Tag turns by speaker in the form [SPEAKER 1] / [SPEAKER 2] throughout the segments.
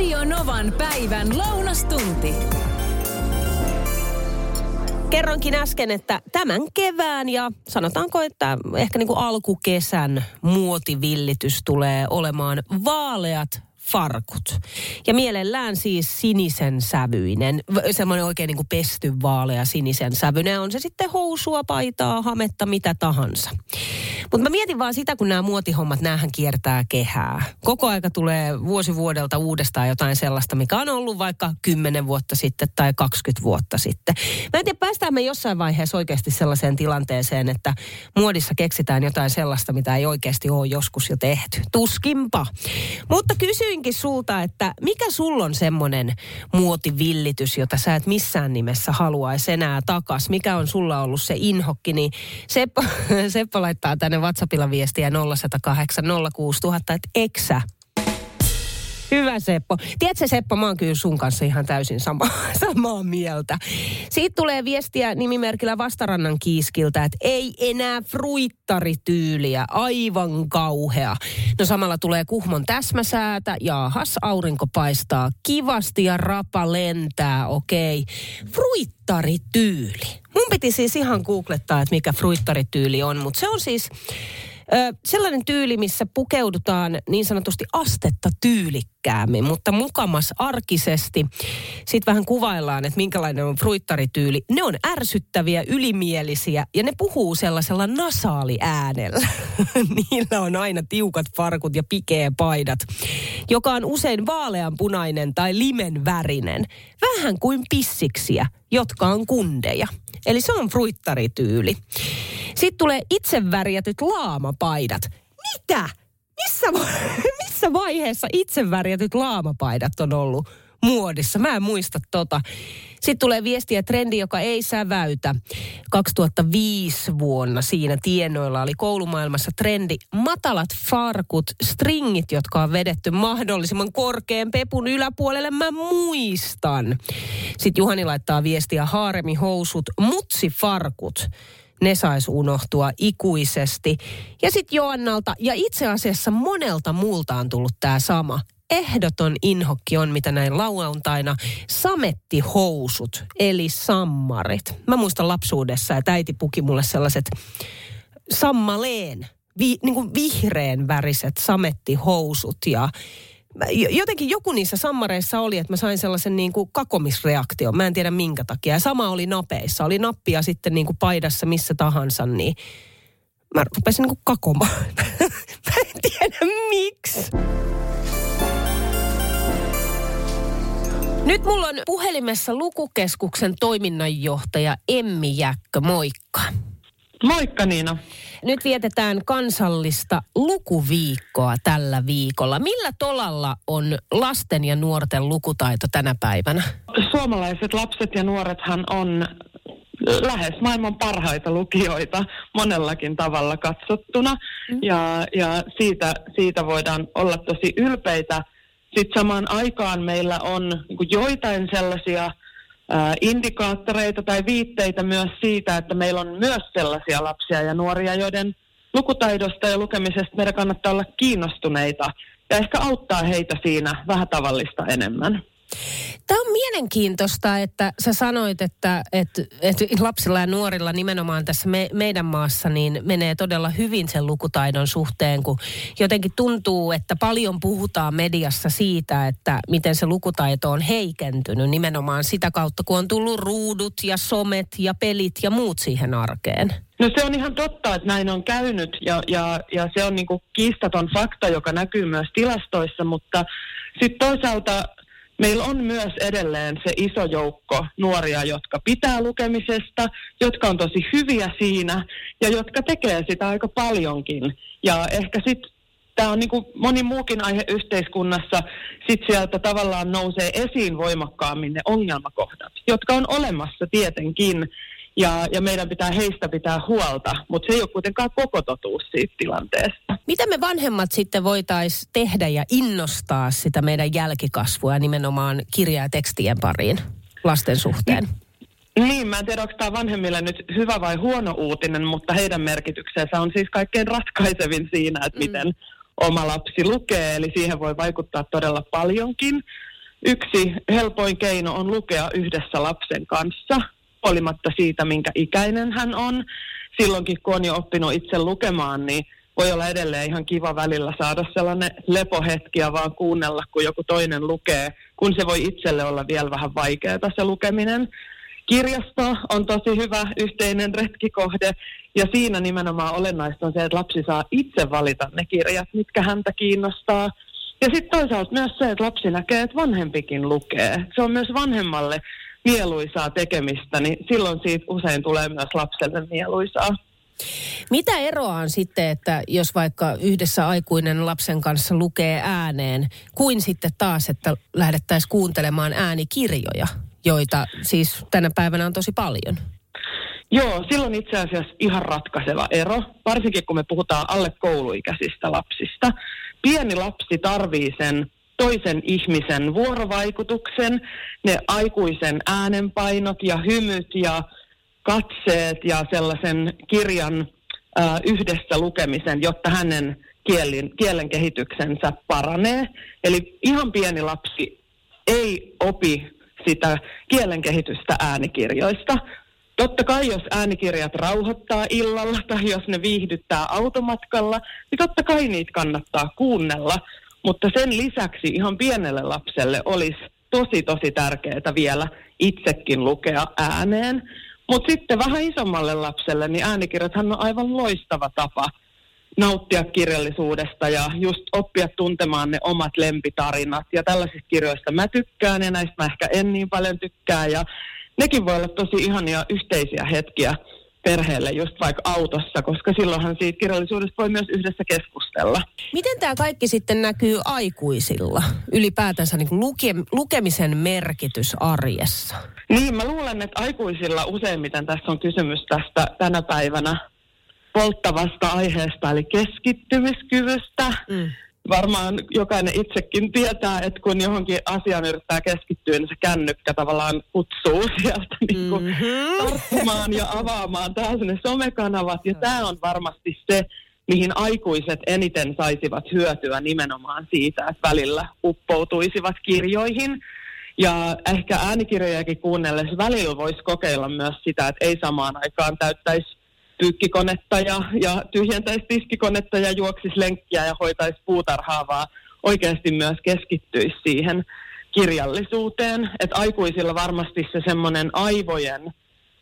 [SPEAKER 1] Radio Novan päivän lounastunti.
[SPEAKER 2] Kerronkin äsken, että tämän kevään ja sanotaanko, että ehkä niin kuin alkukesän muotivillitys tulee olemaan vaaleat farkut. Ja mielellään siis sinisen sävyinen, semmoinen oikein niin kuin pesty vaalea sinisen sävyinen. On se sitten housua, paitaa, hametta, mitä tahansa. Mutta mä mietin vaan sitä, kun nämä muotihommat, näähän kiertää kehää. Koko aika tulee vuosi vuodelta uudestaan jotain sellaista, mikä on ollut vaikka 10 vuotta sitten tai 20 vuotta sitten. Mä en tiedä, päästään me jossain vaiheessa oikeasti sellaiseen tilanteeseen, että muodissa keksitään jotain sellaista, mitä ei oikeasti ole joskus jo tehty. Tuskinpa. Mutta kysyin kysynkin sulta, että mikä sulla on semmoinen muotivillitys, jota sä et missään nimessä haluaisi enää takas? Mikä on sulla ollut se inhokki? Niin Seppo, Seppo laittaa tänne WhatsAppilla viestiä 0108 06000, että eksä Hyvä Seppo. Tiedätkö Seppo, mä oon kyllä sun kanssa ihan täysin sama, samaa mieltä. Siitä tulee viestiä nimimerkillä Vastarannan kiiskiltä, että ei enää fruittarityyliä, aivan kauhea. No samalla tulee Kuhmon täsmäsäätä, jaahas aurinko paistaa kivasti ja rapa lentää, okei. Okay. Fruittarityyli. Mun piti siis ihan googlettaa, että mikä fruittarityyli on, mutta se on siis Sellainen tyyli, missä pukeudutaan niin sanotusti astetta tyylikkäämmin, mutta mukamas arkisesti. Sitten vähän kuvaillaan, että minkälainen on fruittarityyli. Ne on ärsyttäviä, ylimielisiä ja ne puhuu sellaisella nasaaliäänellä. Niillä on aina tiukat farkut ja pikeä paidat, joka on usein vaaleanpunainen tai limen värinen. Vähän kuin pissiksiä, jotka on kundeja. Eli se on fruittarityyli. Sitten tulee itse värjätyt laamapaidat. Mitä? Missä, missä vaiheessa itse värjätyt laamapaidat on ollut muodissa? Mä en muista tota. Sitten tulee viestiä trendi, joka ei säväytä. 2005 vuonna siinä tienoilla oli koulumaailmassa trendi matalat farkut, stringit, jotka on vedetty mahdollisimman korkean pepun yläpuolelle. Mä muistan. Sitten Juhani laittaa viestiä haaremihousut, mutsifarkut ne saisi unohtua ikuisesti. Ja sitten Joannalta, ja itse asiassa monelta muulta on tullut tämä sama. Ehdoton inhokki on, mitä näin lauantaina, samettihousut, eli sammarit. Mä muistan lapsuudessa, että äiti puki mulle sellaiset sammaleen, vi, niin kuin vihreän väriset samettihousut ja jotenkin joku niissä sammareissa oli, että mä sain sellaisen niin kuin kakomisreaktion. Mä en tiedä minkä takia. Ja sama oli napeissa. Oli nappia sitten niin kuin paidassa missä tahansa, niin mä rupesin niin kuin kakomaan. Nyt mulla on puhelimessa lukukeskuksen toiminnanjohtaja Emmi Jäkkö. Moikka.
[SPEAKER 3] Moikka Niina.
[SPEAKER 2] Nyt vietetään kansallista lukuviikkoa tällä viikolla. Millä tolalla on lasten ja nuorten lukutaito tänä päivänä?
[SPEAKER 3] Suomalaiset lapset ja nuorethan on lähes maailman parhaita lukijoita monellakin tavalla katsottuna. Mm. Ja, ja siitä, siitä voidaan olla tosi ylpeitä. Sitten samaan aikaan meillä on niin joitain sellaisia indikaattoreita tai viitteitä myös siitä, että meillä on myös sellaisia lapsia ja nuoria, joiden lukutaidosta ja lukemisesta meidän kannattaa olla kiinnostuneita ja ehkä auttaa heitä siinä vähän tavallista enemmän.
[SPEAKER 2] Tämä on mielenkiintoista, että sä sanoit, että, että, että lapsilla ja nuorilla nimenomaan tässä me, meidän maassa niin menee todella hyvin sen lukutaidon suhteen, kun jotenkin tuntuu, että paljon puhutaan mediassa siitä, että miten se lukutaito on heikentynyt nimenomaan sitä kautta, kun on tullut ruudut ja somet ja pelit ja muut siihen arkeen.
[SPEAKER 3] No se on ihan totta, että näin on käynyt ja, ja, ja se on niin kuin kiistaton fakta, joka näkyy myös tilastoissa, mutta sitten toisaalta meillä on myös edelleen se iso joukko nuoria, jotka pitää lukemisesta, jotka on tosi hyviä siinä ja jotka tekee sitä aika paljonkin. Ja ehkä sitten tämä on niin kuin moni muukin aihe yhteiskunnassa, sitten sieltä tavallaan nousee esiin voimakkaammin ne ongelmakohdat, jotka on olemassa tietenkin ja, ja meidän pitää heistä pitää huolta, mutta se ei ole kuitenkaan koko totuus siitä tilanteesta.
[SPEAKER 2] Mitä me vanhemmat sitten voitaisiin tehdä ja innostaa sitä meidän jälkikasvua nimenomaan kirja- ja tekstien pariin lasten suhteen?
[SPEAKER 3] Niin, mä en tiedä, onko tämä vanhemmille nyt hyvä vai huono uutinen, mutta heidän merkityksensä on siis kaikkein ratkaisevin siinä, että mm. miten oma lapsi lukee, eli siihen voi vaikuttaa todella paljonkin. yksi helpoin keino on lukea yhdessä lapsen kanssa, olimatta siitä, minkä ikäinen hän on. Silloinkin, kun on jo oppinut itse lukemaan, niin voi olla edelleen ihan kiva välillä saada sellainen lepohetki ja vaan kuunnella, kun joku toinen lukee, kun se voi itselle olla vielä vähän vaikeaa se lukeminen. Kirjasto on tosi hyvä yhteinen retkikohde ja siinä nimenomaan olennaista on se, että lapsi saa itse valita ne kirjat, mitkä häntä kiinnostaa. Ja sitten toisaalta myös se, että lapsi näkee, että vanhempikin lukee. Se on myös vanhemmalle mieluisaa tekemistä, niin silloin siitä usein tulee myös lapselle mieluisaa.
[SPEAKER 2] Mitä eroa on sitten, että jos vaikka yhdessä aikuinen lapsen kanssa lukee ääneen, kuin sitten taas, että lähdettäisiin kuuntelemaan äänikirjoja, joita siis tänä päivänä on tosi paljon?
[SPEAKER 3] Joo, silloin itse asiassa ihan ratkaiseva ero, varsinkin kun me puhutaan alle kouluikäisistä lapsista. Pieni lapsi tarvii sen toisen ihmisen vuorovaikutuksen, ne aikuisen äänenpainot ja hymyt ja katseet ja sellaisen kirjan yhdessä lukemisen, jotta hänen kielen, kielen kehityksensä paranee. Eli ihan pieni lapsi ei opi sitä kielen kehitystä äänikirjoista. Totta kai, jos äänikirjat rauhoittaa illalla tai jos ne viihdyttää automatkalla, niin totta kai niitä kannattaa kuunnella. Mutta sen lisäksi ihan pienelle lapselle olisi tosi tosi tärkeää vielä itsekin lukea ääneen. Mutta sitten vähän isommalle lapselle, niin äänikirjathan on aivan loistava tapa nauttia kirjallisuudesta ja just oppia tuntemaan ne omat lempitarinat. Ja tällaisista kirjoista mä tykkään ja näistä mä ehkä en niin paljon tykkää. Ja nekin voi olla tosi ihania yhteisiä hetkiä perheelle just vaikka autossa, koska silloinhan siitä kirjallisuudesta voi myös yhdessä keskustella.
[SPEAKER 2] Miten tämä kaikki sitten näkyy aikuisilla? Ylipäätänsä niin luke, lukemisen merkitys arjessa?
[SPEAKER 3] Niin, mä luulen, että aikuisilla useimmiten tässä on kysymys tästä tänä päivänä polttavasta aiheesta, eli keskittymiskyvystä. Mm varmaan jokainen itsekin tietää, että kun johonkin asiaan yrittää keskittyä, niin se kännykkä tavallaan kutsuu sieltä niin kuin mm-hmm. tarttumaan ja avaamaan taas ne somekanavat. Ja tämä on varmasti se, mihin aikuiset eniten saisivat hyötyä nimenomaan siitä, että välillä uppoutuisivat kirjoihin. Ja ehkä äänikirjojakin kuunnellessa välillä voisi kokeilla myös sitä, että ei samaan aikaan täyttäisi pyykkikonetta ja, ja tyhjentäisi tiskikonetta ja juoksisi lenkkiä ja hoitaisi puutarhaa, vaan oikeasti myös keskittyisi siihen kirjallisuuteen. Että aikuisilla varmasti se semmoinen aivojen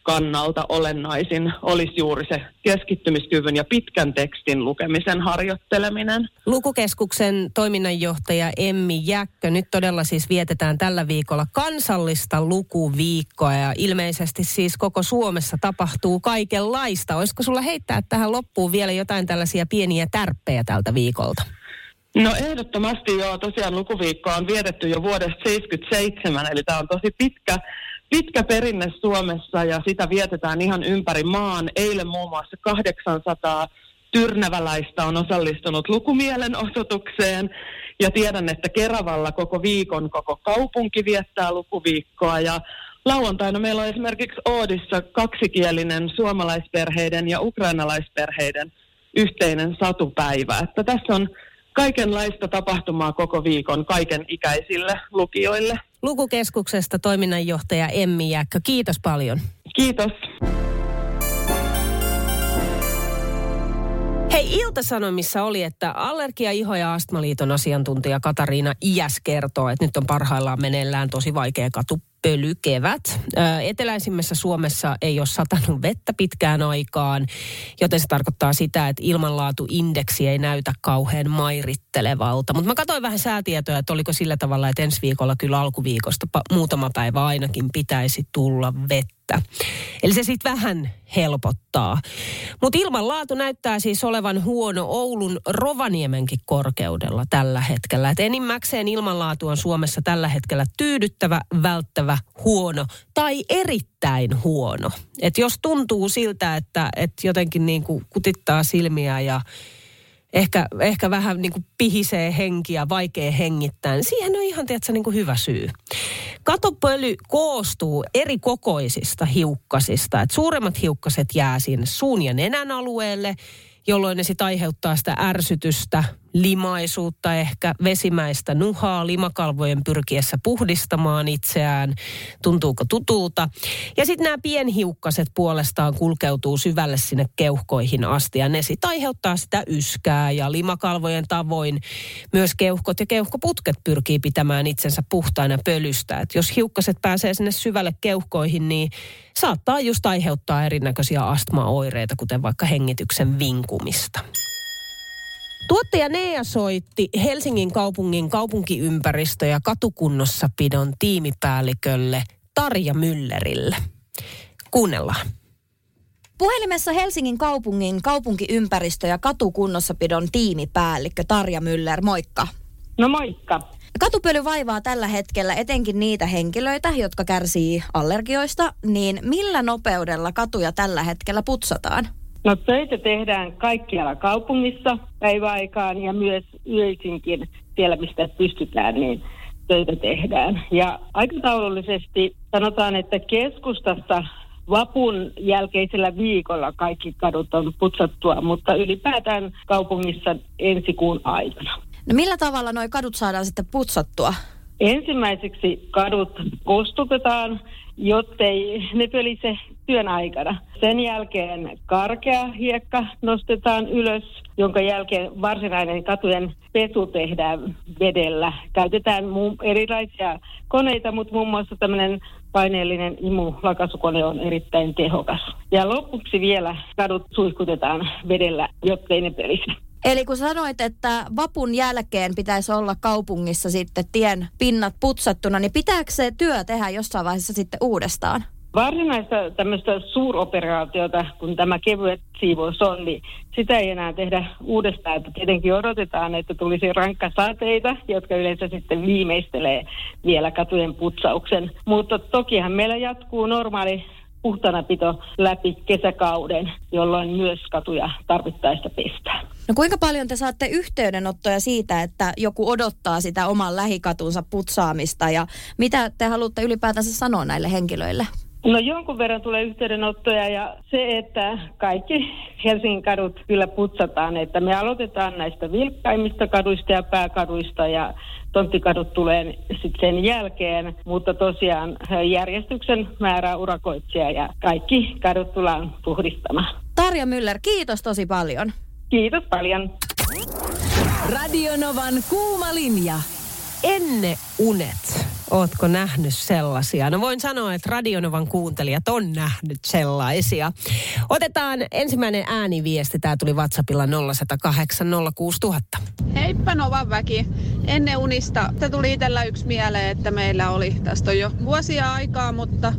[SPEAKER 3] kannalta olennaisin olisi juuri se keskittymiskyvyn ja pitkän tekstin lukemisen harjoitteleminen.
[SPEAKER 2] Lukukeskuksen toiminnanjohtaja Emmi Jäkkö, nyt todella siis vietetään tällä viikolla kansallista lukuviikkoa ja ilmeisesti siis koko Suomessa tapahtuu kaikenlaista. Olisiko sulla heittää tähän loppuun vielä jotain tällaisia pieniä tärppejä tältä viikolta?
[SPEAKER 3] No ehdottomasti joo. Tosiaan lukuviikko on vietetty jo vuodesta 1977, eli tämä on tosi pitkä pitkä perinne Suomessa ja sitä vietetään ihan ympäri maan. Eilen muun muassa 800 tyrnäväläistä on osallistunut lukumielenosoitukseen ja tiedän, että Keravalla koko viikon koko kaupunki viettää lukuviikkoa ja lauantaina meillä on esimerkiksi Oodissa kaksikielinen suomalaisperheiden ja ukrainalaisperheiden yhteinen satupäivä. Että tässä on kaikenlaista tapahtumaa koko viikon kaiken ikäisille lukijoille.
[SPEAKER 2] Lukukeskuksesta toiminnanjohtaja Emmi Jäkkö, kiitos paljon.
[SPEAKER 3] Kiitos.
[SPEAKER 2] Hei, Ilta-Sanomissa oli, että Allergia, Iho- ja Astmaliiton asiantuntija Katariina Iäs kertoo, että nyt on parhaillaan meneillään tosi vaikea katu pölykevät. Eteläisimmässä Suomessa ei ole satanut vettä pitkään aikaan, joten se tarkoittaa sitä, että ilmanlaatuindeksi ei näytä kauhean mairittelevalta. Mutta mä katsoin vähän säätietoja, että oliko sillä tavalla, että ensi viikolla kyllä alkuviikosta muutama päivä ainakin pitäisi tulla vettä vettä. Eli se sitten vähän helpottaa. Mutta ilmanlaatu näyttää siis olevan huono Oulun Rovaniemenkin korkeudella tällä hetkellä. Et enimmäkseen ilmanlaatu on Suomessa tällä hetkellä tyydyttävä, välttävä, huono tai erittäin huono. Et jos tuntuu siltä, että et jotenkin niin kutittaa silmiä ja ehkä, ehkä vähän niin kuin pihisee henkiä, vaikea hengittää, niin siihen on ihan tiedätkö, niin kuin hyvä syy. Katopöly koostuu eri kokoisista hiukkasista. Et suuremmat hiukkaset jää sinne suun ja nenän alueelle, jolloin ne sitten aiheuttaa sitä ärsytystä, limaisuutta ehkä, vesimäistä nuhaa limakalvojen pyrkiessä puhdistamaan itseään. Tuntuuko tutulta? Ja sitten nämä pienhiukkaset puolestaan kulkeutuu syvälle sinne keuhkoihin asti ja ne sitten aiheuttaa sitä yskää ja limakalvojen tavoin myös keuhkot ja keuhkoputket pyrkii pitämään itsensä puhtaina pölystä. Et jos hiukkaset pääsee sinne syvälle keuhkoihin, niin saattaa just aiheuttaa erinäköisiä astmaoireita, kuten vaikka hengityksen vinkumista. Tuottaja Nea soitti Helsingin kaupungin kaupunkiympäristö- ja katukunnossapidon tiimipäällikölle Tarja Müllerille. Kuunnellaan.
[SPEAKER 4] Puhelimessa Helsingin kaupungin kaupunkiympäristö- ja katukunnossapidon tiimipäällikkö Tarja Müller, moikka.
[SPEAKER 5] No moikka.
[SPEAKER 4] Katupöly vaivaa tällä hetkellä etenkin niitä henkilöitä, jotka kärsii allergioista, niin millä nopeudella katuja tällä hetkellä putsataan?
[SPEAKER 5] No töitä tehdään kaikkialla kaupungissa päiväaikaan ja myös yöisinkin siellä, mistä pystytään, niin töitä tehdään. Ja aikataulullisesti sanotaan, että keskustassa vapun jälkeisellä viikolla kaikki kadut on putsattua, mutta ylipäätään kaupungissa ensi kuun aikana.
[SPEAKER 4] No millä tavalla nuo kadut saadaan sitten putsattua?
[SPEAKER 5] Ensimmäiseksi kadut kostutetaan, jottei ne pölise työn aikana. Sen jälkeen karkea hiekka nostetaan ylös, jonka jälkeen varsinainen katujen pesu tehdään vedellä. Käytetään erilaisia koneita, mutta muun muassa tämmöinen paineellinen imulakasukone on erittäin tehokas. Ja lopuksi vielä kadut suihkutetaan vedellä, jottei ne pelise.
[SPEAKER 4] Eli kun sanoit, että vapun jälkeen pitäisi olla kaupungissa sitten tien pinnat putsattuna, niin pitääkö se työ tehdä jossain vaiheessa sitten uudestaan?
[SPEAKER 5] Varsinaista tämmöistä suuroperaatiota, kun tämä kevyet siivous on, niin sitä ei enää tehdä uudestaan. Että tietenkin odotetaan, että tulisi rankka sateita, jotka yleensä sitten viimeistelee vielä katujen putsauksen. Mutta tokihan meillä jatkuu normaali puhtanapito läpi kesäkauden, jolloin myös katuja tarvittaessa pestään.
[SPEAKER 4] No kuinka paljon te saatte yhteydenottoja siitä, että joku odottaa sitä oman lähikatunsa putsaamista ja mitä te haluatte ylipäätänsä sanoa näille henkilöille?
[SPEAKER 5] No jonkun verran tulee yhteydenottoja ja se, että kaikki Helsingin kadut kyllä putsataan, että me aloitetaan näistä vilkkaimmista kaduista ja pääkaduista ja tonttikadut tulee sitten sen jälkeen, mutta tosiaan järjestyksen määrää urakoitsija ja kaikki kadut tullaan puhdistamaan.
[SPEAKER 4] Tarja Müller, kiitos tosi paljon.
[SPEAKER 5] Kiitos paljon.
[SPEAKER 1] Radionovan kuuma linja.
[SPEAKER 2] Enne unet. Ootko nähnyt sellaisia? No voin sanoa, että Radionovan kuuntelijat on nähnyt sellaisia. Otetaan ensimmäinen ääniviesti. Tämä tuli WhatsAppilla 0108 06000.
[SPEAKER 6] Heippa Novan väki. Ennen unista se tuli itsellä yksi mieleen, että meillä oli, tästä on jo vuosia aikaa, mutta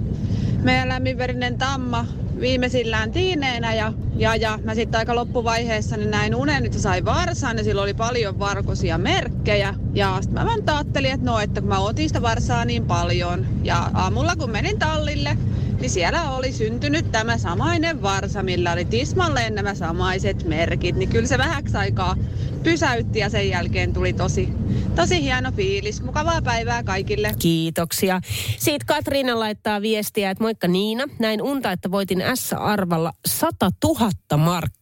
[SPEAKER 6] meidän lämminverinen tamma viimeisillään tiineenä ja, ja, ja mä sitten aika loppuvaiheessa niin näin unen, että sai varsan ja sillä oli paljon varkoisia merkkejä. Ja sitten mä vaan ajattelin, että no, että kun mä otin sitä varsaa niin paljon ja aamulla kun menin tallille, niin siellä oli syntynyt tämä samainen varsa, millä oli tismalleen nämä samaiset merkit. Niin kyllä se vähäksi aikaa pysäytti ja sen jälkeen tuli tosi, tosi hieno fiilis. Mukavaa päivää kaikille.
[SPEAKER 2] Kiitoksia. Siitä Katriina laittaa viestiä, että moikka Niina. Näin unta, että voitin S-arvalla 100 000 markkaa.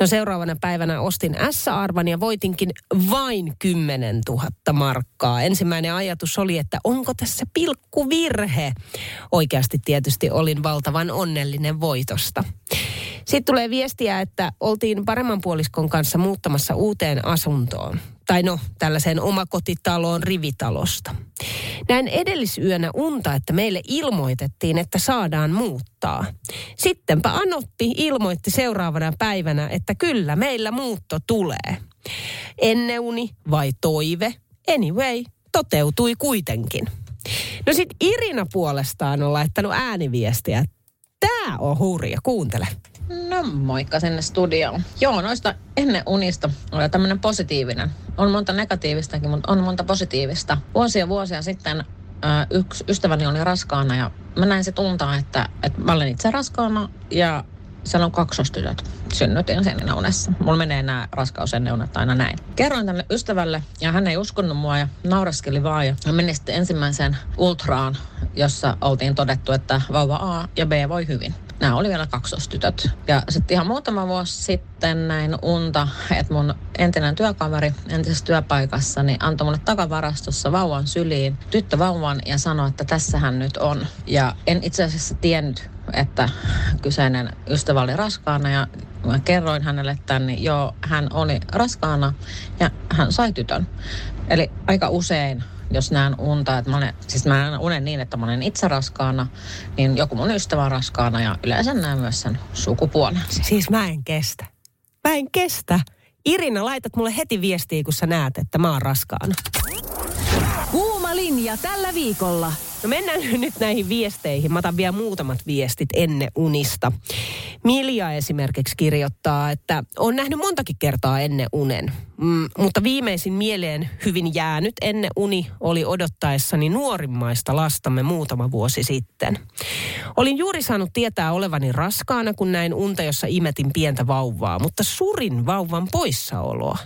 [SPEAKER 2] No seuraavana päivänä ostin S-arvan ja voitinkin vain 10 000 markkaa. Ensimmäinen ajatus oli, että onko tässä pilkkuvirhe. Oikeasti tietysti olin valtavan onnellinen voitosta. Sitten tulee viestiä, että oltiin paremman puoliskon kanssa muuttamassa uuteen asuntoon. Tai no, tällaiseen omakotitaloon rivitalosta. Näin edellisyönä unta, että meille ilmoitettiin, että saadaan muuttaa. Sittenpä Anotti ilmoitti seuraavana päivänä, että kyllä meillä muutto tulee. Enneuni vai toive? Anyway, toteutui kuitenkin. No sit Irina puolestaan on laittanut ääniviestiä. Tää on hurja, kuuntele.
[SPEAKER 7] No moikka sinne studioon. Joo, noista ennen unista oli tämmöinen positiivinen. On monta negatiivistakin, mutta on monta positiivista. Vuosia vuosia sitten yksi ystäväni oli raskaana ja mä näin se tuntaa, että, että mä olen itse raskaana ja siellä on kaksostytöt. Synnytin sen unessa. Mulla menee nämä raskausenneunet aina näin. Kerroin tänne ystävälle ja hän ei uskonut mua ja nauraskeli vaan. Ja menin sitten ensimmäiseen ultraan, jossa oltiin todettu, että vauva A ja B voi hyvin. Nämä oli vielä kaksostytöt. Ja sitten ihan muutama vuosi sitten näin unta, että mun entinen työkaveri entisessä työpaikassa niin antoi mulle takavarastossa vauvan syliin tyttövauvan ja sanoi, että tässähän nyt on. Ja en itse asiassa tiennyt, että kyseinen ystävä oli raskaana ja mä kerroin hänelle tämän, niin joo, hän oli raskaana ja hän sai tytön. Eli aika usein jos näen unta, että mä olen, siis mä näen unen niin, että mä olen itse raskaana, niin joku mun ystävä on raskaana ja yleensä näen myös sen sukupuolen.
[SPEAKER 2] Siis mä en kestä. Mä en kestä. Irina, laitat mulle heti viestiä, kun sä näet, että mä oon raskaana.
[SPEAKER 1] Kuuma linja tällä viikolla.
[SPEAKER 2] No mennään nyt näihin viesteihin. Mä otan vielä muutamat viestit ennen unista. Milja esimerkiksi kirjoittaa, että on nähnyt montakin kertaa ennen unen. Mm, mutta viimeisin mieleen hyvin jäänyt ennen uni oli odottaessani nuorimmaista lastamme muutama vuosi sitten. Olin juuri saanut tietää olevani raskaana, kun näin unta, jossa imetin pientä vauvaa, mutta surin vauvan poissaoloa.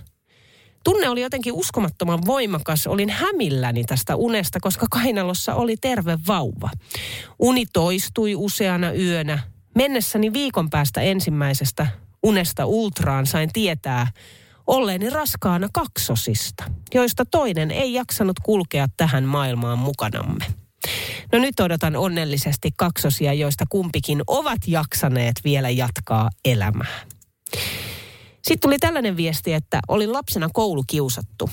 [SPEAKER 2] Tunne oli jotenkin uskomattoman voimakas. Olin hämilläni tästä unesta, koska kainalossa oli terve vauva. Uni toistui useana yönä. Mennessäni viikon päästä ensimmäisestä unesta ultraan sain tietää olleeni raskaana kaksosista, joista toinen ei jaksanut kulkea tähän maailmaan mukanamme. No nyt odotan onnellisesti kaksosia, joista kumpikin ovat jaksaneet vielä jatkaa elämää. Sitten tuli tällainen viesti, että olin lapsena koulukiusattu.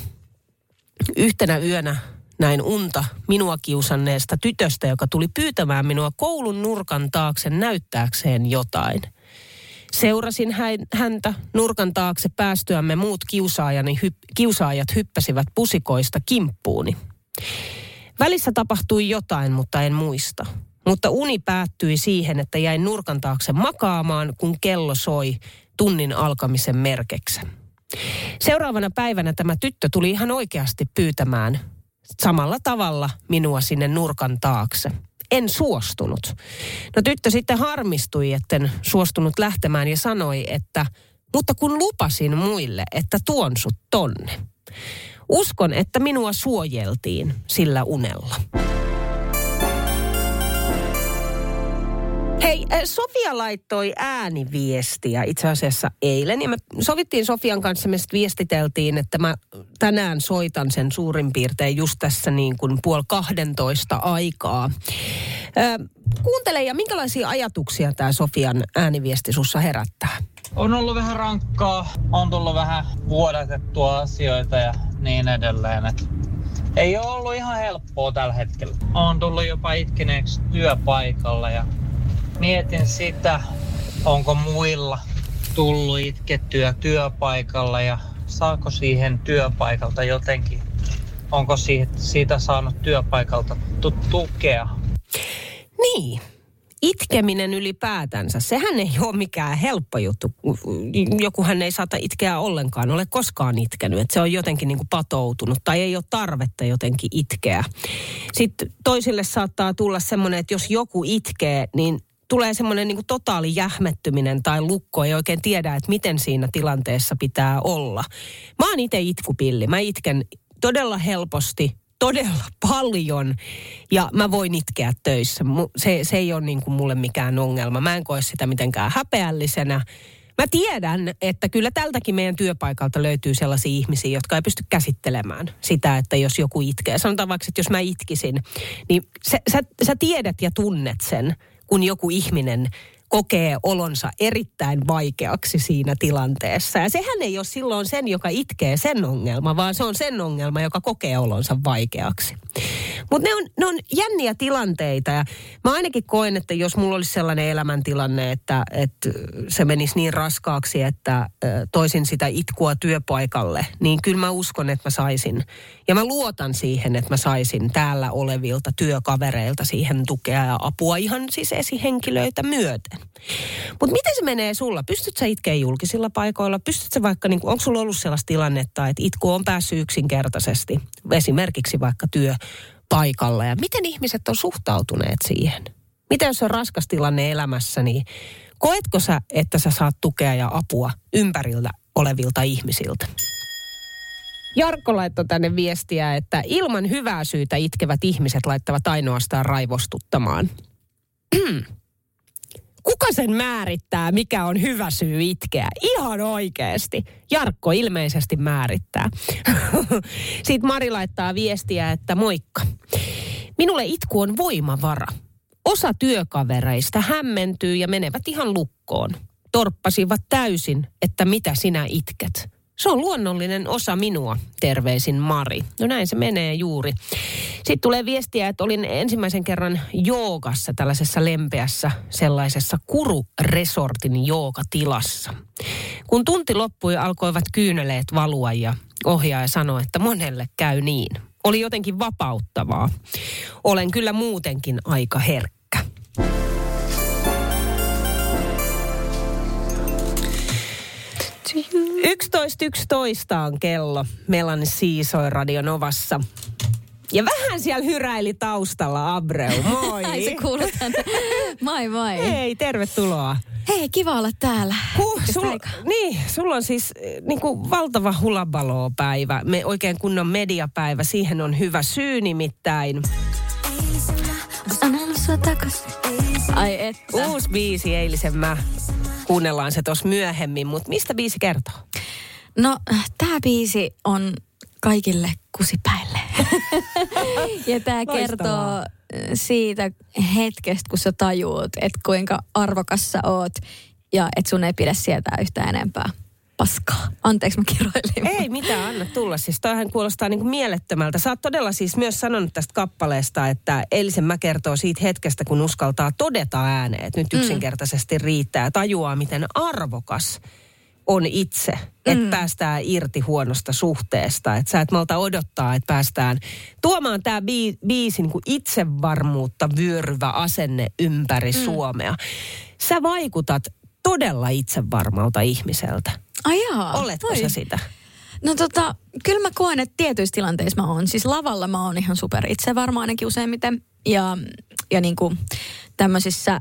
[SPEAKER 2] Yhtenä yönä näin unta minua kiusanneesta tytöstä, joka tuli pyytämään minua koulun nurkan taakse näyttääkseen jotain. Seurasin häntä nurkan taakse päästyämme muut kiusaajani, hy, kiusaajat hyppäsivät pusikoista kimppuuni. Välissä tapahtui jotain, mutta en muista. Mutta uni päättyi siihen, että jäin nurkan taakse makaamaan, kun kello soi tunnin alkamisen merkeksen. Seuraavana päivänä tämä tyttö tuli ihan oikeasti pyytämään samalla tavalla minua sinne nurkan taakse. En suostunut. No tyttö sitten harmistui, etten suostunut lähtemään ja sanoi, että mutta kun lupasin muille, että tuon sut tonne. Uskon, että minua suojeltiin sillä unella. Hei, äh, Sofia laittoi ääniviestiä itse asiassa eilen. Ja me sovittiin Sofian kanssa, me viestiteltiin, että mä tänään soitan sen suurin piirtein just tässä niin kuin puoli kahdentoista aikaa. Kuuntele ja minkälaisia ajatuksia tämä Sofian ääniviesti sussa herättää?
[SPEAKER 8] On ollut vähän rankkaa, on tullut vähän vuodatettua asioita ja niin edelleen. Et ei ole ollut ihan helppoa tällä hetkellä. On tullut jopa itkeneeksi työpaikalla ja mietin sitä, onko muilla tullut itkettyä työpaikalla ja saako siihen työpaikalta jotenkin, onko siitä saanut työpaikalta tukea.
[SPEAKER 2] Niin, itkeminen ylipäätänsä, sehän ei ole mikään helppo juttu. Jokuhan ei saata itkeä ollenkaan, ole koskaan itkenyt. Että se on jotenkin niin kuin patoutunut tai ei ole tarvetta jotenkin itkeä. Sitten toisille saattaa tulla semmoinen, että jos joku itkee, niin tulee semmoinen niin totaali jähmettyminen tai lukko, ei oikein tiedä, että miten siinä tilanteessa pitää olla. Mä oon itse itkupilli. Mä itken todella helposti, todella paljon ja mä voin itkeä töissä. Se, se ei ole niin kuin mulle mikään ongelma. Mä en koe sitä mitenkään häpeällisenä. Mä tiedän, että kyllä tältäkin meidän työpaikalta löytyy sellaisia ihmisiä, jotka ei pysty käsittelemään sitä, että jos joku itkee. Sanotaan vaikka, että jos mä itkisin, niin sä, sä, sä tiedät ja tunnet sen kun joku ihminen kokee olonsa erittäin vaikeaksi siinä tilanteessa. Ja sehän ei ole silloin sen, joka itkee sen ongelma, vaan se on sen ongelma, joka kokee olonsa vaikeaksi. Mutta ne on, ne on jänniä tilanteita ja mä ainakin koen, että jos mulla olisi sellainen elämäntilanne, että, että se menisi niin raskaaksi, että toisin sitä itkua työpaikalle, niin kyllä mä uskon, että mä saisin. Ja mä luotan siihen, että mä saisin täällä olevilta työkavereilta siihen tukea ja apua ihan siis esihenkilöitä myöten. Mutta miten se menee sulla? Pystyt sä itkeä julkisilla paikoilla? Pystyt sä vaikka, niin onko sulla ollut sellaista tilannetta, että itku on päässyt yksinkertaisesti, esimerkiksi vaikka työ paikalla ja miten ihmiset on suhtautuneet siihen? Miten jos on raskas tilanne elämässä, niin koetko sä, että sä saat tukea ja apua ympärillä olevilta ihmisiltä? Jarkko laittoi tänne viestiä, että ilman hyvää syytä itkevät ihmiset laittavat ainoastaan raivostuttamaan. Kuka sen määrittää, mikä on hyvä syy itkeä? Ihan oikeasti. Jarkko ilmeisesti määrittää. Sitten Mari laittaa viestiä, että moikka. Minulle itku on voimavara. Osa työkavereista hämmentyy ja menevät ihan lukkoon. Torppasivat täysin, että mitä sinä itket. Se on luonnollinen osa minua, terveisin Mari. No näin se menee juuri. Sitten tulee viestiä, että olin ensimmäisen kerran joogassa, tällaisessa lempeässä sellaisessa kururesortin joogatilassa. Kun tunti loppui, alkoivat kyyneleet valua ja ohjaaja sanoi, että monelle käy niin. Oli jotenkin vapauttavaa. Olen kyllä muutenkin aika herkkä. 11.11 on kello. Melani Siisoi Radionovassa. Ja vähän siellä hyräili taustalla Abreu. Moi.
[SPEAKER 9] Ai se. Moi moi.
[SPEAKER 2] Hei, tervetuloa.
[SPEAKER 9] Hei, kiva olla täällä.
[SPEAKER 2] Huh, sul, niin, sulla on siis niin kuin valtava hulabaloo-päivä. Me oikein kunnon mediapäivä. Siihen on hyvä syy nimittäin.
[SPEAKER 9] Ai että.
[SPEAKER 2] Uusi biisi eilisen mä. Kuunnellaan se tuossa myöhemmin, mutta mistä biisi kertoo?
[SPEAKER 9] No, tämä biisi on kaikille kusipäille. ja tämä kertoo siitä hetkestä, kun sä tajuut, että kuinka arvokas sä oot ja että sun ei pidä sietää yhtään enempää paskaa. Anteeksi, mä kiroilin.
[SPEAKER 2] Ei mitään, anna tulla. Siis toihan kuulostaa niin kuin mielettömältä. Sä oot todella siis myös sanonut tästä kappaleesta, että eilisen mä kertoo siitä hetkestä, kun uskaltaa todeta ääneen, että nyt mm. yksinkertaisesti riittää. Tajuaa, miten arvokas on itse, että mm. päästään irti huonosta suhteesta. Että sä et malta odottaa, että päästään tuomaan tämä bi- biisi niin kuin itsevarmuutta vyöryvä asenne ympäri mm. Suomea. Sä vaikutat todella itsevarmalta ihmiseltä.
[SPEAKER 9] Ai jaa,
[SPEAKER 2] Oletko Oi. sä sitä?
[SPEAKER 9] No tota, kyllä mä koen, että tietyissä tilanteissa mä oon. Siis lavalla mä oon ihan super itse varma ainakin useimmiten. Ja, ja niin kuin tämmöisissä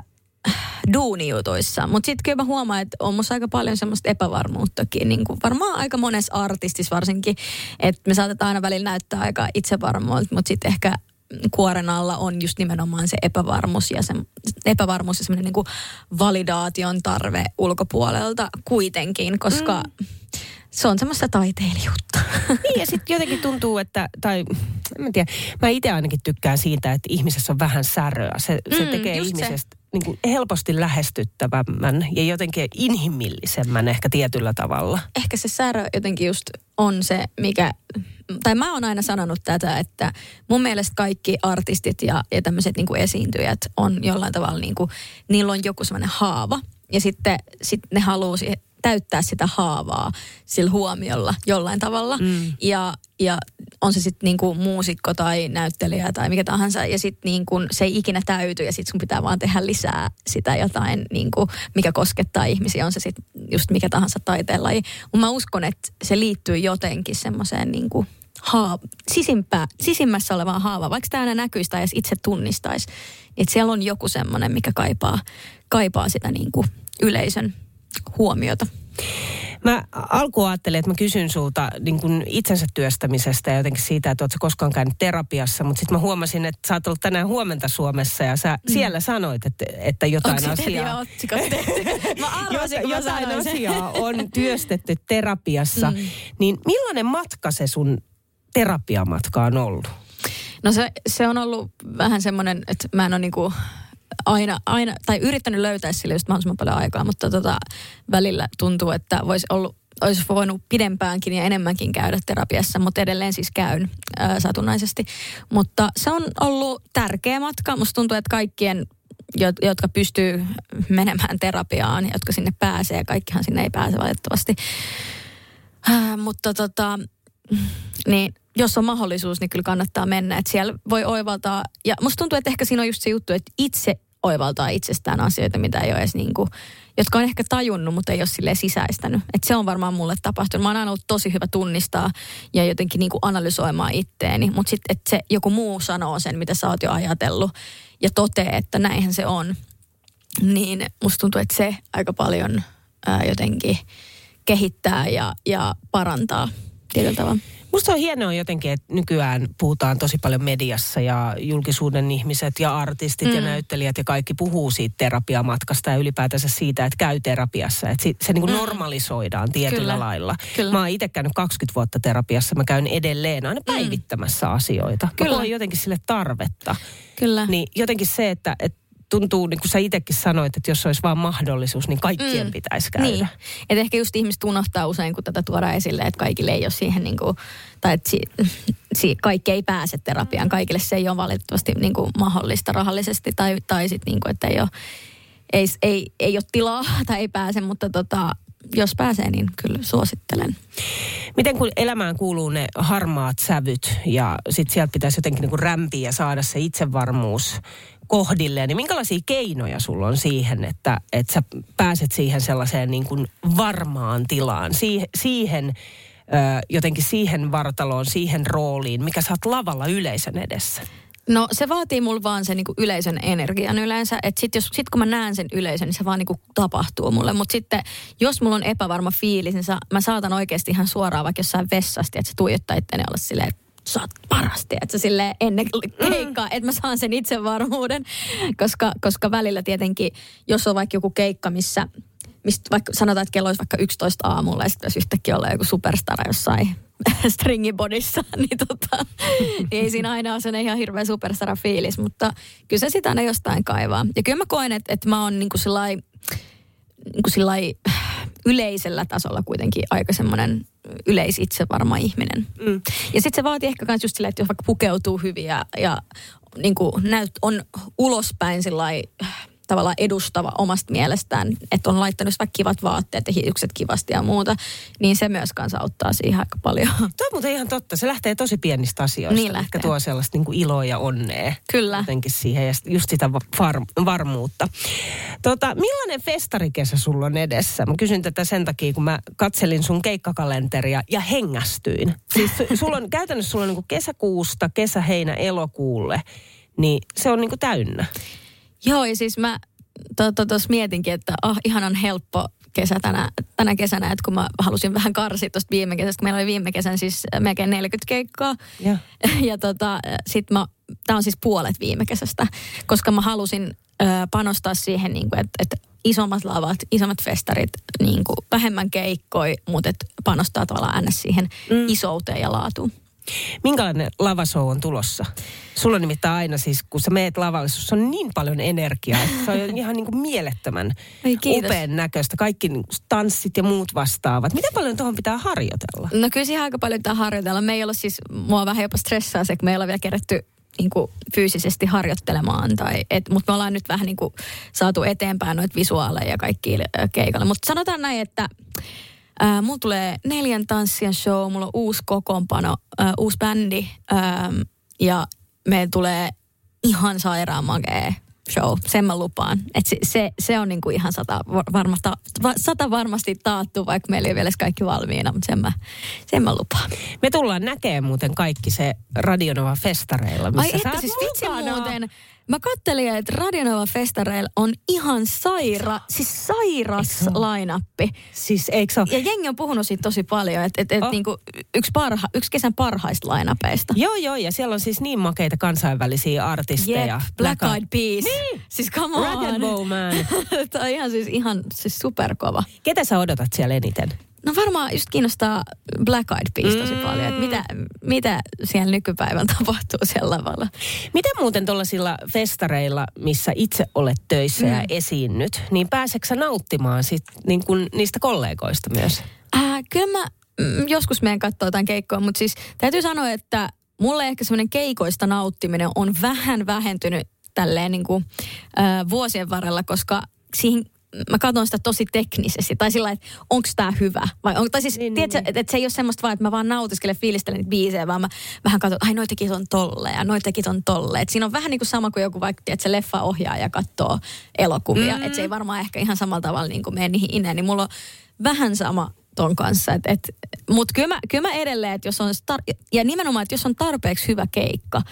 [SPEAKER 9] duunijutuissa. Mutta sitten kyllä mä huomaan, että on musta aika paljon semmoista epävarmuuttakin. Niin kuin varmaan aika monessa artistissa varsinkin, että me saatetaan aina välillä näyttää aika itsevarmuilta, mutta sitten ehkä kuoren alla on just nimenomaan se epävarmuus ja se epävarmuus ja semmoinen niin validaation tarve ulkopuolelta kuitenkin, koska mm. se on semmoista taiteilijuutta.
[SPEAKER 2] Niin ja sitten jotenkin tuntuu, että, tai en tiedä, mä itse ainakin tykkään siitä, että ihmisessä on vähän säröä. Se, se mm, tekee ihmisestä se. Niin kuin helposti lähestyttävämmän ja jotenkin inhimillisemmän ehkä tietyllä tavalla.
[SPEAKER 9] Ehkä se särö jotenkin just on se, mikä tai mä oon aina sanonut tätä, että mun mielestä kaikki artistit ja, ja tämmöiset niin esiintyjät on jollain tavalla niin kuin, niillä on joku semmoinen haava. Ja sitten sit ne haluaa täyttää sitä haavaa sillä huomiolla jollain tavalla. Mm. Ja, ja on se sitten niinku muusikko tai näyttelijä tai mikä tahansa. Ja sitten niinku se ei ikinä täyty ja sitten sun pitää vaan tehdä lisää sitä jotain, niinku, mikä koskettaa ihmisiä. On se sitten just mikä tahansa taiteenlaji. Mutta mä uskon, että se liittyy jotenkin semmoiseen niinku haa, sisimpää, sisimmässä olevaa haava, vaikka tämä aina näkyisi tai edes itse tunnistaisi, että siellä on joku semmoinen, mikä kaipaa, kaipaa sitä niin kuin yleisön huomiota.
[SPEAKER 2] Mä alkuun ajattelin, että mä kysyn sulta niin kuin itsensä työstämisestä ja jotenkin siitä, että ootko koskaan käynyt terapiassa, mutta sitten mä huomasin, että sä oot ollut tänään huomenta Suomessa ja sä mm. siellä sanoit, että, että jotain
[SPEAKER 9] Onko
[SPEAKER 2] asiaa...
[SPEAKER 9] mä arvasin, kun
[SPEAKER 2] jotain asiaa on työstetty terapiassa. Mm. Niin millainen matka se sun terapiamatka on ollut?
[SPEAKER 9] No se, se on ollut vähän semmoinen, että mä en ole niinku aina, aina, tai yrittänyt löytää sille just mahdollisimman paljon aikaa, mutta tota, välillä tuntuu, että voisi ollut olisi voinut pidempäänkin ja enemmänkin käydä terapiassa, mutta edelleen siis käyn ää, satunnaisesti. Mutta se on ollut tärkeä matka. Musta tuntuu, että kaikkien, jotka pystyy menemään terapiaan, jotka sinne pääsee, kaikkihan sinne ei pääse valitettavasti. Ää, mutta tota, niin jos on mahdollisuus, niin kyllä kannattaa mennä. Että siellä voi oivaltaa, ja musta tuntuu, että ehkä siinä on just se juttu, että itse oivaltaa itsestään asioita, mitä ei ole edes niin kuin, jotka on ehkä tajunnut, mutta ei ole sille sisäistänyt. Et se on varmaan mulle tapahtunut. Mä oon aina ollut tosi hyvä tunnistaa ja jotenkin niin kuin analysoimaan itteeni, mutta sitten, että se joku muu sanoo sen, mitä sä oot jo ajatellut ja totee, että näinhän se on, niin musta tuntuu, että se aika paljon ää, jotenkin kehittää ja, ja parantaa tietyllä tavalla.
[SPEAKER 2] Musta on hienoa jotenkin, että nykyään puhutaan tosi paljon mediassa ja julkisuuden ihmiset ja artistit mm. ja näyttelijät ja kaikki puhuu siitä terapiamatkasta ja ylipäätänsä siitä, että käy terapiassa. Että se, se niin kuin mm. normalisoidaan tietyllä
[SPEAKER 9] Kyllä.
[SPEAKER 2] lailla.
[SPEAKER 9] Kyllä.
[SPEAKER 2] Mä oon itse käynyt 20 vuotta terapiassa, mä käyn edelleen aina päivittämässä asioita. Mä
[SPEAKER 9] Kyllä.
[SPEAKER 2] koen jotenkin sille tarvetta.
[SPEAKER 9] Kyllä.
[SPEAKER 2] Niin jotenkin se, että, että tuntuu, niin kuin sä itsekin sanoit, että jos olisi vaan mahdollisuus, niin kaikkien mm. pitäisi käydä.
[SPEAKER 9] Niin. Et ehkä just ihmiset unohtaa usein, kun tätä tuodaan esille, että kaikille ei ole siihen niin kuin, tai että si, si, kaikki ei pääse terapiaan. Kaikille se ei ole valitettavasti niin kuin mahdollista rahallisesti tai, tai sitten niin kuin, että ei ole, ei, ei, ei ole tilaa tai ei pääse, mutta tota, jos pääsee, niin kyllä suosittelen.
[SPEAKER 2] Miten kun elämään kuuluu ne harmaat sävyt ja sitten sieltä pitäisi jotenkin niin rämpiä ja saada se itsevarmuus kohdilleen, niin minkälaisia keinoja sulla on siihen, että, että sä pääset siihen sellaiseen niin kuin varmaan tilaan, siihen, siihen jotenkin siihen vartaloon, siihen rooliin, mikä sä oot lavalla yleisön edessä?
[SPEAKER 9] No se vaatii mulla vaan sen niinku yleisön energian yleensä. Että sit, jos, sit kun mä näen sen yleisön, niin se vaan niinku tapahtuu mulle. Mutta sitten jos mulla on epävarma fiilis, niin sa, mä saatan oikeasti ihan suoraan vaikka jossain vessasta, että se tuijottaa itteni olla silleen, että sä oot parasti, että se sille ennen keikkaa, että mä saan sen itsevarmuuden. Koska, koska välillä tietenkin, jos on vaikka joku keikka, missä, mistä vaikka sanotaan, että kello olisi vaikka 11 aamulla ja sitten yhtäkkiä olla joku superstara jossain stringibodissa, niin, tota, ei siinä aina ole sellainen ihan hirveä superstara fiilis, mutta kyllä se sitä aina jostain kaivaa. Ja kyllä mä koen, että, että mä oon niin kuin sillai, niin kuin sillai yleisellä tasolla kuitenkin aika semmoinen yleisitsevarma ihminen. Mm. Ja sitten se vaatii ehkä myös just silleen, että jos vaikka pukeutuu hyvin ja, ja niin kuin näyt, on ulospäin sillai, tavallaan edustava omasta mielestään, että on laittanut vaikka kivat vaatteet ja hiukset kivasti ja muuta, niin se myös kanssa auttaa siihen aika paljon.
[SPEAKER 2] Tuo on muuten ihan totta. Se lähtee tosi pienistä asioista,
[SPEAKER 9] Niin lähtee.
[SPEAKER 2] tuo sellaista niin kuin iloa ja onnea.
[SPEAKER 9] Kyllä.
[SPEAKER 2] Jotenkin siihen ja just sitä var, varmuutta. Tota, millainen festarikesä sulla on edessä? Mä kysyn tätä sen takia, kun mä katselin sun keikkakalenteria ja hengästyin. Siis su- sulla on, käytännössä sulla on niin kuin kesäkuusta, kesä, heinä, elokuulle. Niin se on niin kuin täynnä.
[SPEAKER 9] Joo, ja siis mä tuossa to, tos mietinkin, että oh, ihanan helppo kesä tänä, tänä kesänä, että kun mä halusin vähän karsia tuosta viime kesästä, kun meillä oli viime kesän siis melkein 40 keikkaa.
[SPEAKER 2] Ja.
[SPEAKER 9] Ja tota, sit mä, tää on siis puolet viime kesästä, koska mä halusin ö, panostaa siihen, niin kuin, että, että isommat lavat, isommat festarit, niin kuin, vähemmän keikkoi, mutta et panostaa tavallaan ns. siihen mm. isouteen ja laatuun.
[SPEAKER 2] Minkälainen lavashow on tulossa? Sulla on nimittäin aina siis, kun sä meet lavalle, sussa on niin paljon energiaa, että se on ihan niin kuin mielettömän
[SPEAKER 9] Ai,
[SPEAKER 2] upean näköistä. Kaikki niin kuin tanssit ja muut vastaavat. Miten paljon tuohon pitää harjoitella?
[SPEAKER 9] No kyllä siihen aika paljon pitää harjoitella. Me ei olla siis, mua vähän jopa stressaa se, kun me ei olla vielä kerätty niin kuin fyysisesti harjoittelemaan. Tai, et, mutta me ollaan nyt vähän niin kuin saatu eteenpäin noita visuaaleja ja kaikki äh, keikalle. Mutta sanotaan näin, että äh, mulla tulee neljän tanssien show, mulla on uusi kokoonpano, äh, uusi bändi ähm, ja meillä tulee ihan sairaan makea show, sen mä lupaan. Et se, se, se on niinku ihan sata, varma, ta, va, sata varmasti taattu, vaikka meillä ei ole vielä kaikki valmiina, mutta sen mä, sen mä lupaan.
[SPEAKER 2] Me tullaan näkemään muuten kaikki se Radionova festareilla, missä
[SPEAKER 9] Ai
[SPEAKER 2] sä
[SPEAKER 9] että siis vitsi muuten. Mä kattelin, että Radionova Festareilla on ihan saira, siis sairas lainappi.
[SPEAKER 2] Siis eikö se ole?
[SPEAKER 9] Ja jengi on puhunut siitä tosi paljon, että et, et
[SPEAKER 2] Oh.
[SPEAKER 9] niinku yksi, parha, yksi kesän parhaista lainapeista.
[SPEAKER 2] Joo, joo, ja siellä on siis niin makeita kansainvälisiä artisteja.
[SPEAKER 9] Jep, Black Eyed Peas. Niin. Siis come on.
[SPEAKER 2] Rag and Bow Man.
[SPEAKER 9] Tämä on ihan siis ihan siis superkova.
[SPEAKER 2] Ketä sä odotat siellä eniten?
[SPEAKER 9] No varmaan just kiinnostaa Black Eyed Peas tosi
[SPEAKER 2] Mm.
[SPEAKER 9] paljon, että mitä, mitä siellä nykypäivän tapahtuu siellä lavalla.
[SPEAKER 2] Miten muuten tuollaisilla festareilla, missä itse olet töissä mm. ja esiinnyt, niin pääseksä nauttimaan sit, niin kun, niistä kollegoista myös?
[SPEAKER 9] Äh, kyllä mä mm, joskus meidän katsoa jotain keikkoa, mutta siis täytyy sanoa, että mulle ehkä semmoinen keikoista nauttiminen on vähän vähentynyt tälleen niin kuin, äh, vuosien varrella, koska siihen mä katson sitä tosi teknisesti. Tai sillä että onko tämä hyvä. Vai on, tai siis,
[SPEAKER 2] Niin,
[SPEAKER 9] niin,
[SPEAKER 2] niin,
[SPEAKER 9] tiedätkö, että et se ei ole semmoista vaan, että mä vaan nautiskelen, fiilistelen niitä biisejä, vaan mä vähän katson, ai noitakin on tolle ja noitakin on tolle. Et siinä on vähän niin kuin sama kuin joku vaikka, että se leffa ohjaaja katsoo elokuvia. Mm. Että se ei varmaan ehkä ihan samalla tavalla niin kuin mene niihin ineen. Niin mulla on vähän sama ton kanssa. Et, et, Mutta kyllä mä, kyllä mä edelleen, että jos on, tar- ja nimenomaan, että jos on tarpeeksi hyvä keikka,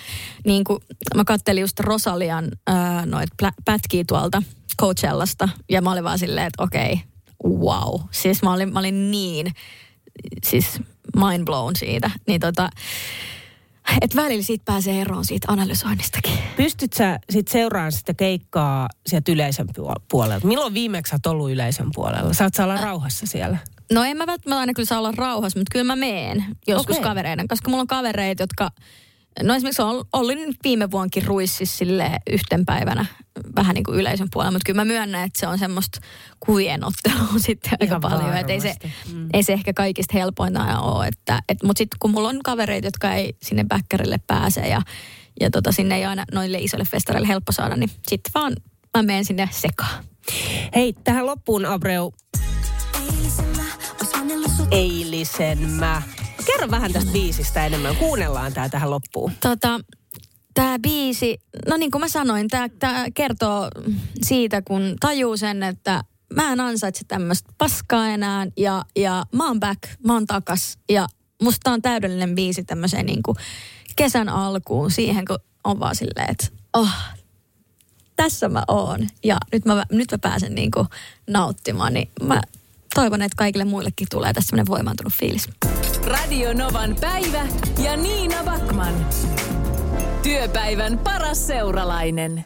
[SPEAKER 9] niin kuin mä kattelin just Rosalian ää, noit plä- pätkiä tuolta Coachellasta, ja mä olin vaan silleen, että okei, wow. Siis mä olin, mä olin niin, siis mind blown siitä. Niin tota, että välillä siitä pääsee eroon siitä analysoinnistakin.
[SPEAKER 2] Pystyt sä sit seuraamaan sitä keikkaa sieltä yleisön puol- puolelta? Milloin viimeksi sä oot ollut yleisön puolella? Saat sä olla rauhassa siellä?
[SPEAKER 9] No en mä välttämättä aina kyllä saa olla rauhassa, mutta kyllä mä meen joskus
[SPEAKER 2] Okei.
[SPEAKER 9] kavereiden, koska mulla on kavereita, jotka No esimerkiksi on olin nyt viime vuonkin ruississa sille yhten päivänä vähän niin kuin yleisön puolella, mutta kyllä mä myönnän, että se on semmoista kuvien ottelua sitten aika
[SPEAKER 2] Ihan
[SPEAKER 9] paljon. Että ei se.
[SPEAKER 2] Mm.
[SPEAKER 9] ei se ehkä kaikista helpointa aina ole. Että, et, mutta sitten kun mulla on kavereita, jotka ei sinne bäkkärille pääse ja, ja tota, sinne ei aina noille isoille festareille helppo saada, niin sitten vaan mä menen sinne sekaan.
[SPEAKER 2] Hei, tähän loppuun Abreu. Eilisen mä. Kerro vähän tästä biisistä enemmän. Kuunnellaan tää tähän loppuun.
[SPEAKER 9] Tota, tämä biisi, no niin kuin mä sanoin, tämä kertoo siitä, kun tajuu sen, että mä en ansaitse tämmöistä paskaa enää ja, ja mä oon back, mä oon takas ja musta tää on täydellinen biisi tämmöiseen niin kuin kesän alkuun siihen, kun on vaan silleen, että oh, tässä mä oon ja nyt mä, nyt mä pääsen niin kuin nauttimaan, niin mä toivon, että kaikille muillekin tulee tässä semmoinen voimaantunut fiilis.
[SPEAKER 1] Radio Novan päivä ja Niina Backman. Työpäivän paras seuralainen.